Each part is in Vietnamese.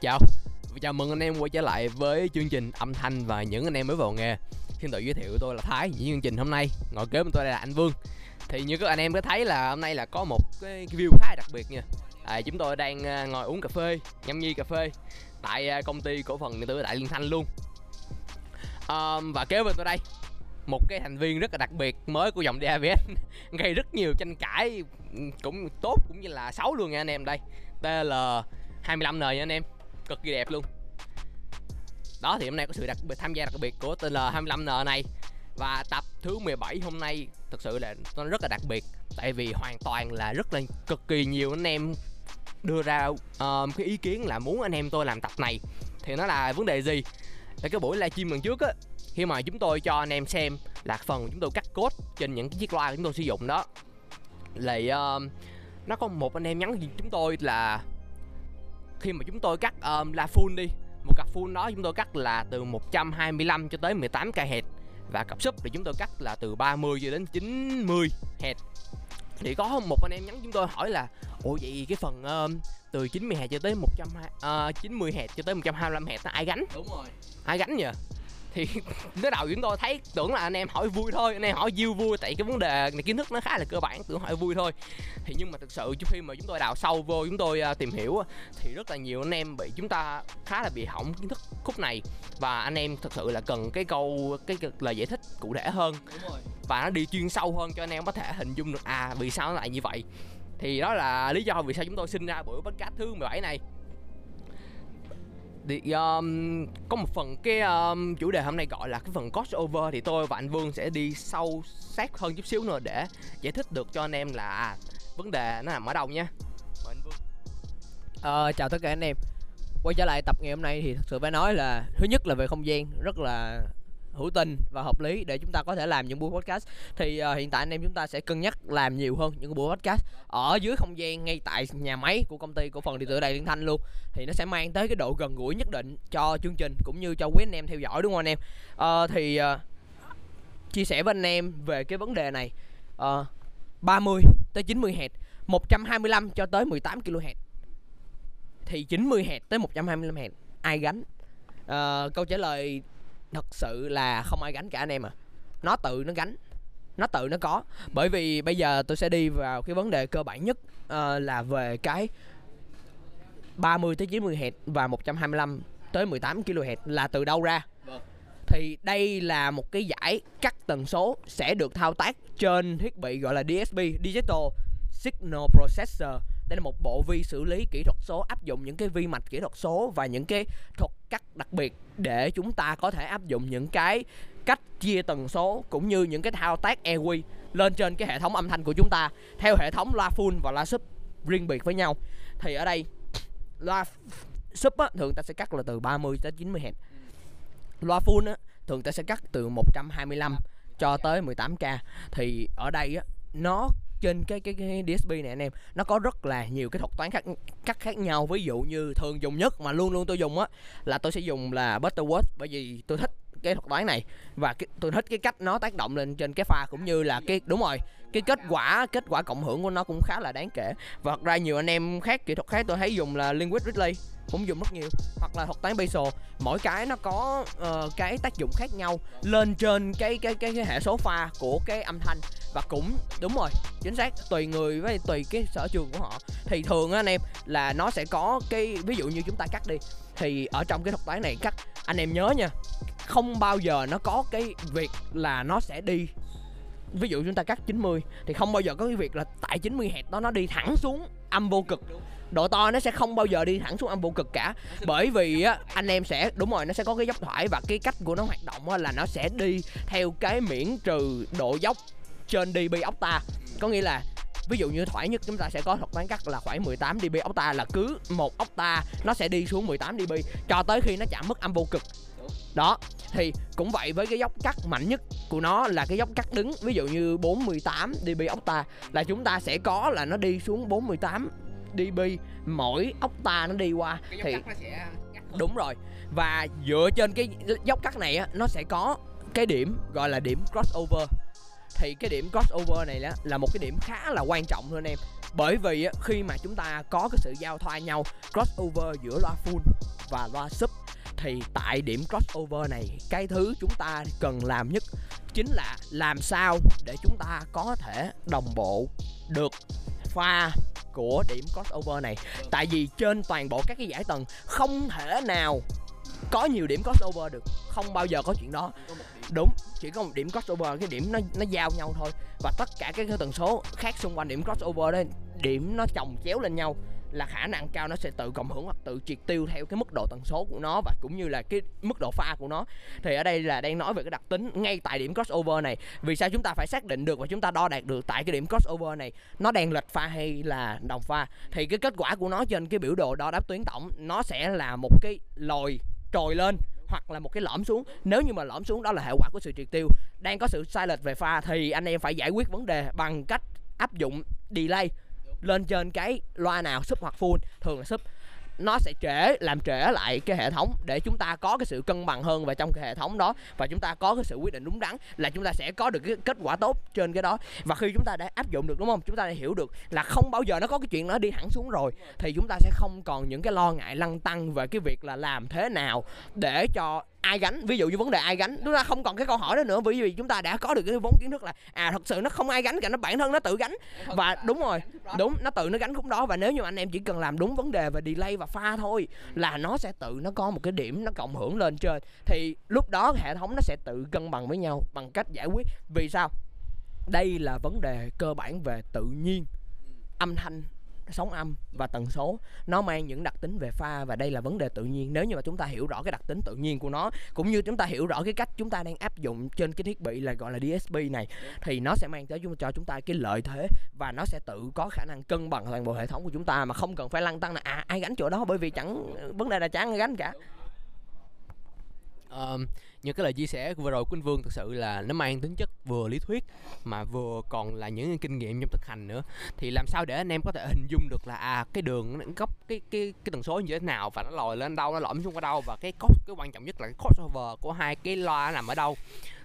Chào. Chào mừng anh em quay trở lại với chương trình âm thanh và những anh em mới vào nghề. Xin tự giới thiệu tôi là Thái Những chương trình hôm nay. Ngồi kế bên tôi đây là anh Vương. Thì như các anh em có thấy là hôm nay là có một cái, view khá đặc biệt nha. À, Chúng tôi đang à, ngồi uống cà phê, nhâm nhi cà phê Tại à, công ty cổ phần điện tử Đại Liên Thanh luôn. À, Và kế bên tôi đây một cái thành viên rất là đặc biệt mới của dòng DAVS gây rất nhiều tranh cãi cũng tốt cũng như là xấu luôn nha anh em đây. TL 25N nha anh em cực kỳ đẹp luôn. Đó thì hôm nay có sự đặc biệt tham gia đặc biệt của TL 25N này. Và tập thứ 17 hôm nay thực sự là nó rất là đặc biệt tại vì hoàn toàn là rất là cực kỳ nhiều anh em đưa ra uh, cái ý kiến là muốn anh em tôi làm tập này. Thì nó là vấn đề gì? Là cái buổi livestream lần trước á khi mà chúng tôi cho anh em xem là phần chúng tôi cắt cốt trên những cái chiếc loa chúng tôi sử dụng đó lại uh, ờ, nó có một anh em nhắn chúng tôi là khi mà chúng tôi cắt um, là full đi một cặp full đó chúng tôi cắt là từ 125 cho tới 18 kHz và cặp sub thì chúng tôi cắt là từ 30 cho đến 90 Hz thì có một anh em nhắn chúng tôi hỏi là ủa vậy cái phần um, từ 90 Hz cho tới 100 uh, 90 Hz cho tới 125 Hz nó ai gánh? Đúng rồi. Ai gánh nhỉ thì lúc đầu chúng tôi thấy tưởng là anh em hỏi vui thôi anh em hỏi vui vui tại cái vấn đề này kiến thức nó khá là cơ bản tưởng hỏi vui thôi. Thì nhưng mà thực sự khi mà chúng tôi đào sâu vô chúng tôi uh, tìm hiểu thì rất là nhiều anh em bị chúng ta khá là bị hỏng kiến thức khúc này. Và anh em thực sự là cần cái câu cái, cái lời giải thích cụ thể hơn. Và nó đi chuyên sâu hơn cho anh em có thể hình dung được à vì sao nó lại như vậy. Thì đó là lý do vì sao chúng tôi sinh ra buổi podcast thứ 17 này thì um, có một phần cái um, chủ đề hôm nay gọi là cái phần crossover thì tôi và anh Vương sẽ đi sâu sát hơn chút xíu nữa để giải thích được cho anh em là à, vấn đề nó nằm ở đâu nha. Mời anh Vương. Ờ, chào tất cả anh em Quay trở lại tập ngày hôm nay thì thật sự phải nói là Thứ nhất là về không gian rất là hữu tình và hợp lý để chúng ta có thể làm những buổi podcast. Thì uh, hiện tại anh em chúng ta sẽ cân nhắc làm nhiều hơn những buổi podcast ở dưới không gian ngay tại nhà máy của công ty của phần điện tử đài Liên Thanh luôn. Thì nó sẽ mang tới cái độ gần gũi nhất định cho chương trình cũng như cho quý anh em theo dõi đúng không anh em? Uh, thì uh, chia sẻ với anh em về cái vấn đề này. Uh, 30 tới 90 Hz 125 cho tới 18 kHz thì 90 Hz tới 125 Hz ai gánh? Uh, câu trả lời thật sự là không ai gánh cả anh em à. Nó tự nó gánh. Nó tự nó có. Bởi vì bây giờ tôi sẽ đi vào cái vấn đề cơ bản nhất uh, là về cái 30 tới 90 Hz và 125 tới 18 kHz là từ đâu ra. Vâng. thì đây là một cái giải cắt tần số sẽ được thao tác trên thiết bị gọi là DSP Digital Signal Processor đây là một bộ vi xử lý kỹ thuật số áp dụng những cái vi mạch kỹ thuật số và những cái thuật cắt đặc biệt để chúng ta có thể áp dụng những cái cách chia tần số cũng như những cái thao tác EQ lên trên cái hệ thống âm thanh của chúng ta theo hệ thống loa full và loa sub riêng biệt với nhau. Thì ở đây loa sub á, thường ta sẽ cắt là từ 30 tới 90 Hz loa full á, thường ta sẽ cắt từ 125 cho tới 18k thì ở đây á, nó trên cái cái cái DSP này anh em nó có rất là nhiều cái thuật toán khác khác khác nhau. Ví dụ như thường dùng nhất mà luôn luôn tôi dùng á là tôi sẽ dùng là Butterworth bởi vì tôi thích cái thuật toán này và cái, tôi thích cái cách nó tác động lên trên cái pha cũng như là cái đúng rồi cái kết quả kết quả cộng hưởng của nó cũng khá là đáng kể. Và thật ra nhiều anh em khác kỹ thuật khác tôi thấy dùng là Linguist Ridley cũng dùng rất nhiều hoặc là thuật toán Basel mỗi cái nó có uh, cái tác dụng khác nhau lên trên cái cái cái, cái hệ số pha của cái âm thanh và cũng đúng rồi chính xác tùy người với tùy cái sở trường của họ. Thì thường á anh em là nó sẽ có cái ví dụ như chúng ta cắt đi thì ở trong cái thuật toán này cắt anh em nhớ nha không bao giờ nó có cái việc là nó sẽ đi ví dụ chúng ta cắt 90 thì không bao giờ có cái việc là tại 90 Hz đó nó đi thẳng xuống âm vô cực. Độ to nó sẽ không bao giờ đi thẳng xuống âm vô cực cả. Bởi vì á anh em sẽ đúng rồi nó sẽ có cái dốc thoải và cái cách của nó hoạt động á, là nó sẽ đi theo cái miễn trừ độ dốc trên dB octa có nghĩa là ví dụ như thoải nhất chúng ta sẽ có thuật toán cắt là khoảng 18 dB octa là cứ một octa nó sẽ đi xuống 18 dB cho tới khi nó chạm mức âm vô cực. Đó thì cũng vậy với cái dốc cắt mạnh nhất của nó là cái dốc cắt đứng. Ví dụ như 48 dB octa là chúng ta sẽ có là nó đi xuống 48 dB mỗi octa nó đi qua. Thì đúng rồi. Và dựa trên cái dốc cắt này á nó sẽ có cái điểm gọi là điểm crossover thì cái điểm crossover này đó là một cái điểm khá là quan trọng thôi anh em. Bởi vì khi mà chúng ta có cái sự giao thoa nhau, crossover giữa loa full và loa sub, thì tại điểm crossover này, cái thứ chúng ta cần làm nhất chính là làm sao để chúng ta có thể đồng bộ được pha của điểm crossover này. Tại vì trên toàn bộ các cái giải tầng, không thể nào có nhiều điểm crossover được không bao giờ có chuyện đó. Đúng chỉ có một điểm crossover cái điểm nó nó giao nhau thôi. Và tất cả các cái tần số khác xung quanh điểm crossover đó điểm nó chồng chéo lên nhau là khả năng cao nó sẽ tự cộng hưởng hoặc tự triệt tiêu theo cái mức độ tần số của nó và cũng như là cái mức độ pha của nó. Thì ở đây là đang nói về cái đặc tính ngay tại điểm crossover này. Vì sao chúng ta phải xác định được và chúng ta đo đạt được tại cái điểm crossover này? Nó đang lệch pha hay là đồng pha? Thì cái kết quả của nó trên cái biểu đồ đo đáp tuyến tổng nó sẽ là một cái lồi trồi lên hoặc là một cái lõm xuống. Nếu như mà lõm xuống, đó là hệ quả của sự triệt tiêu. Đang có sự sai lệch về pha thì anh em phải giải quyết vấn đề bằng cách áp dụng delay lên trên cái loa nào sub hoặc full, thường là sub nó sẽ trễ, làm trễ lại cái hệ thống để chúng ta có cái sự cân bằng hơn vào trong cái hệ thống đó và chúng ta có cái sự quyết định đúng đắn là chúng ta sẽ có được cái kết quả tốt trên cái đó. Và khi chúng ta đã áp dụng được, đúng không? Chúng ta đã hiểu được là không bao giờ nó có cái chuyện nó đi hẳn xuống rồi, thì chúng ta sẽ không còn những cái lo ngại lăn tăng về cái việc là làm thế nào để cho ai gánh ví dụ như vấn đề ai gánh chúng ta không còn cái câu hỏi đó nữa bởi vì chúng ta đã có được cái vốn kiến thức là à thật sự nó không ai gánh cả nó bản thân nó tự gánh. Và đúng rồi đúng nó tự nó gánh khúc đó. Và nếu như anh em chỉ cần làm đúng vấn đề về delay và pha thôi là nó sẽ tự nó có một cái điểm nó cộng hưởng lên trên. Thì lúc đó hệ thống nó sẽ tự cân bằng với nhau bằng cách giải quyết. Vì sao? Đây là vấn đề cơ bản về tự nhiên âm thanh sóng âm và tần số. Nó mang những đặc tính về pha và đây là vấn đề tự nhiên. Nếu như mà chúng ta hiểu rõ cái đặc tính tự nhiên của nó, cũng như chúng ta hiểu rõ cái cách chúng ta đang áp dụng trên cái thiết bị là gọi là DSP này, thì nó sẽ mang tới cho chúng ta cái lợi thế và nó sẽ tự có khả năng cân bằng toàn bộ hệ thống của chúng ta mà không cần phải lăn tăng là à ai gánh chỗ đó? Bởi vì chẳng, vấn đề là chẳng ai gánh cả um, những cái lời chia sẻ vừa rồi của anh Vương thực sự là nó mang tính chất vừa lý thuyết mà vừa còn là những kinh nghiệm trong thực hành nữa. Thì làm sao để anh em có thể hình dung được là à cái đường nó góc cái cái cái tần số như thế nào và nó lòi lên đâu nó lõm xuống ở đâu và cái cost cái quan trọng nhất là cái crossover của hai cái loa nằm ở đâu.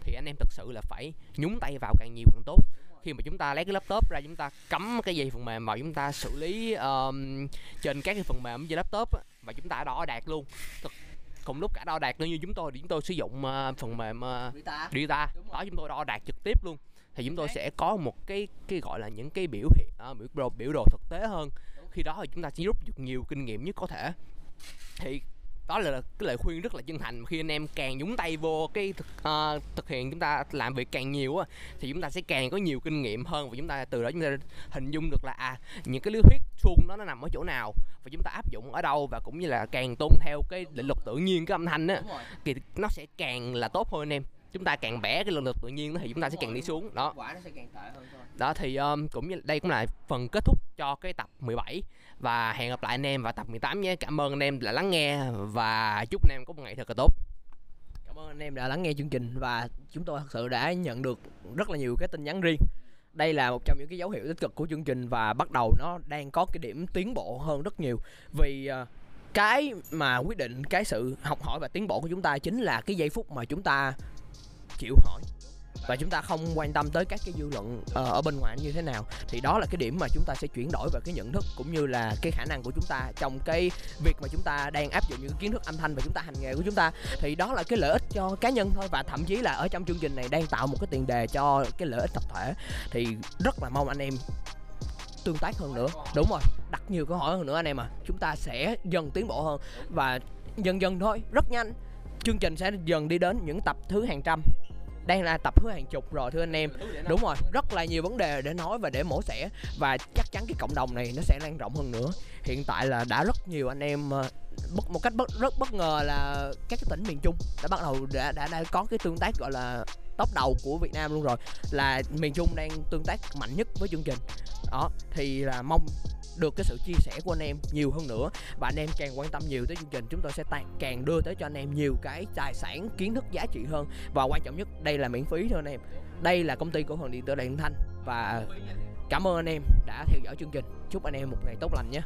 Thì anh em thực sự là phải nhúng tay vào càng nhiều càng tốt. Khi mà chúng ta lấy cái laptop ra chúng ta cắm cái gì phần mềm vào chúng ta xử lý um, trên các cái phần mềm trên laptop và chúng ta đo đạt luôn. Thực cùng lúc cả đo đạt như chúng tôi thì chúng tôi sử dụng uh, phần mềm uh, Data đó chúng tôi đo đạt trực tiếp luôn. Thì chúng tôi sẽ có một cái cái gọi là những cái biểu hiện uh, biểu đồ biểu đồ thực tế hơn. Khi đó thì chúng ta sẽ rút được nhiều kinh nghiệm nhất có thể. Thì đó là cái lời khuyên rất là chân thành. Khi anh em càng nhúng tay vô cái thực, uh, thực hiện chúng ta làm việc càng nhiều á thì chúng ta sẽ càng có nhiều kinh nghiệm hơn và chúng ta từ đó chúng ta hình dung được là à những cái lý thuyết suông đó nó nằm ở chỗ nào và chúng ta áp dụng ở đâu và cũng như là càng tuân theo cái định luật tự nhiên cái âm thanh á thì nó sẽ càng là tốt hơn anh em chúng ta càng bẻ cái lực lực tự nhiên thì chúng ta sẽ càng đi xuống. đó. Quả nó sẽ càng tệ hơn thôi. Đó thì um, cũng như đây cũng là phần kết thúc cho cái tập 17 và hẹn gặp lại anh em vào tập 18 nhé. Cảm ơn anh em đã lắng nghe và chúc anh em có một ngày thật là tốt. Cảm ơn anh em đã lắng nghe chương trình và chúng tôi thật sự đã nhận được rất là nhiều cái tin nhắn riêng. Đây là một trong những cái dấu hiệu tích cực của chương trình và bắt đầu nó đang có cái điểm tiến bộ hơn rất nhiều. Vì uh, cái mà quyết định cái sự học hỏi và tiến bộ của chúng ta chính là cái giây phút mà chúng ta chịu hỏi. Và chúng ta không quan tâm tới các cái dư luận uh, ở bên ngoài như thế nào. Thì đó là cái điểm mà chúng ta sẽ chuyển đổi về cái nhận thức cũng như là cái khả năng của chúng ta trong cái việc mà chúng ta đang áp dụng những kiến thức âm thanh và chúng ta hành nghề của chúng ta. Thì đó là cái lợi ích cho cá nhân thôi và thậm chí là ở trong chương trình này đang tạo một cái tiền đề cho cái lợi ích tập thể. Thì rất là mong anh em tương tác hơn nữa. Đúng rồi đặt nhiều câu hỏi hơn nữa anh em à chúng ta sẽ dần tiến bộ hơn và dần dần thôi rất nhanh. Chương trình sẽ dần đi đến những tập thứ hàng trăm đang là tập thứ hàng chục rồi thưa anh em. Đúng rồi rất là nhiều vấn đề để nói và để mổ xẻ. Và chắc chắn cái cộng đồng này nó sẽ lan rộng hơn nữa. Hiện tại là đã rất nhiều anh em ờ, bất một cách bất rất bất ngờ là các cái tỉnh miền trung đã bắt đầu đã đã, đã có cái tương tác gọi là top đầu của Việt Nam luôn rồi, là miền Trung đang tương tác mạnh nhất với chương trình. Đó, thì là mong được cái sự chia sẻ của anh em nhiều hơn nữa, và anh em càng quan tâm nhiều tới chương trình, chúng tôi sẽ càng đưa tới cho anh em nhiều cái tài sản, kiến thức giá trị hơn. Và quan trọng nhất, đây là miễn phí thôi anh em. Đây là công ty cổ phần điện tử đại thanh. Và cảm ơn anh em đã theo dõi chương trình. Chúc anh em một ngày tốt lành nhé.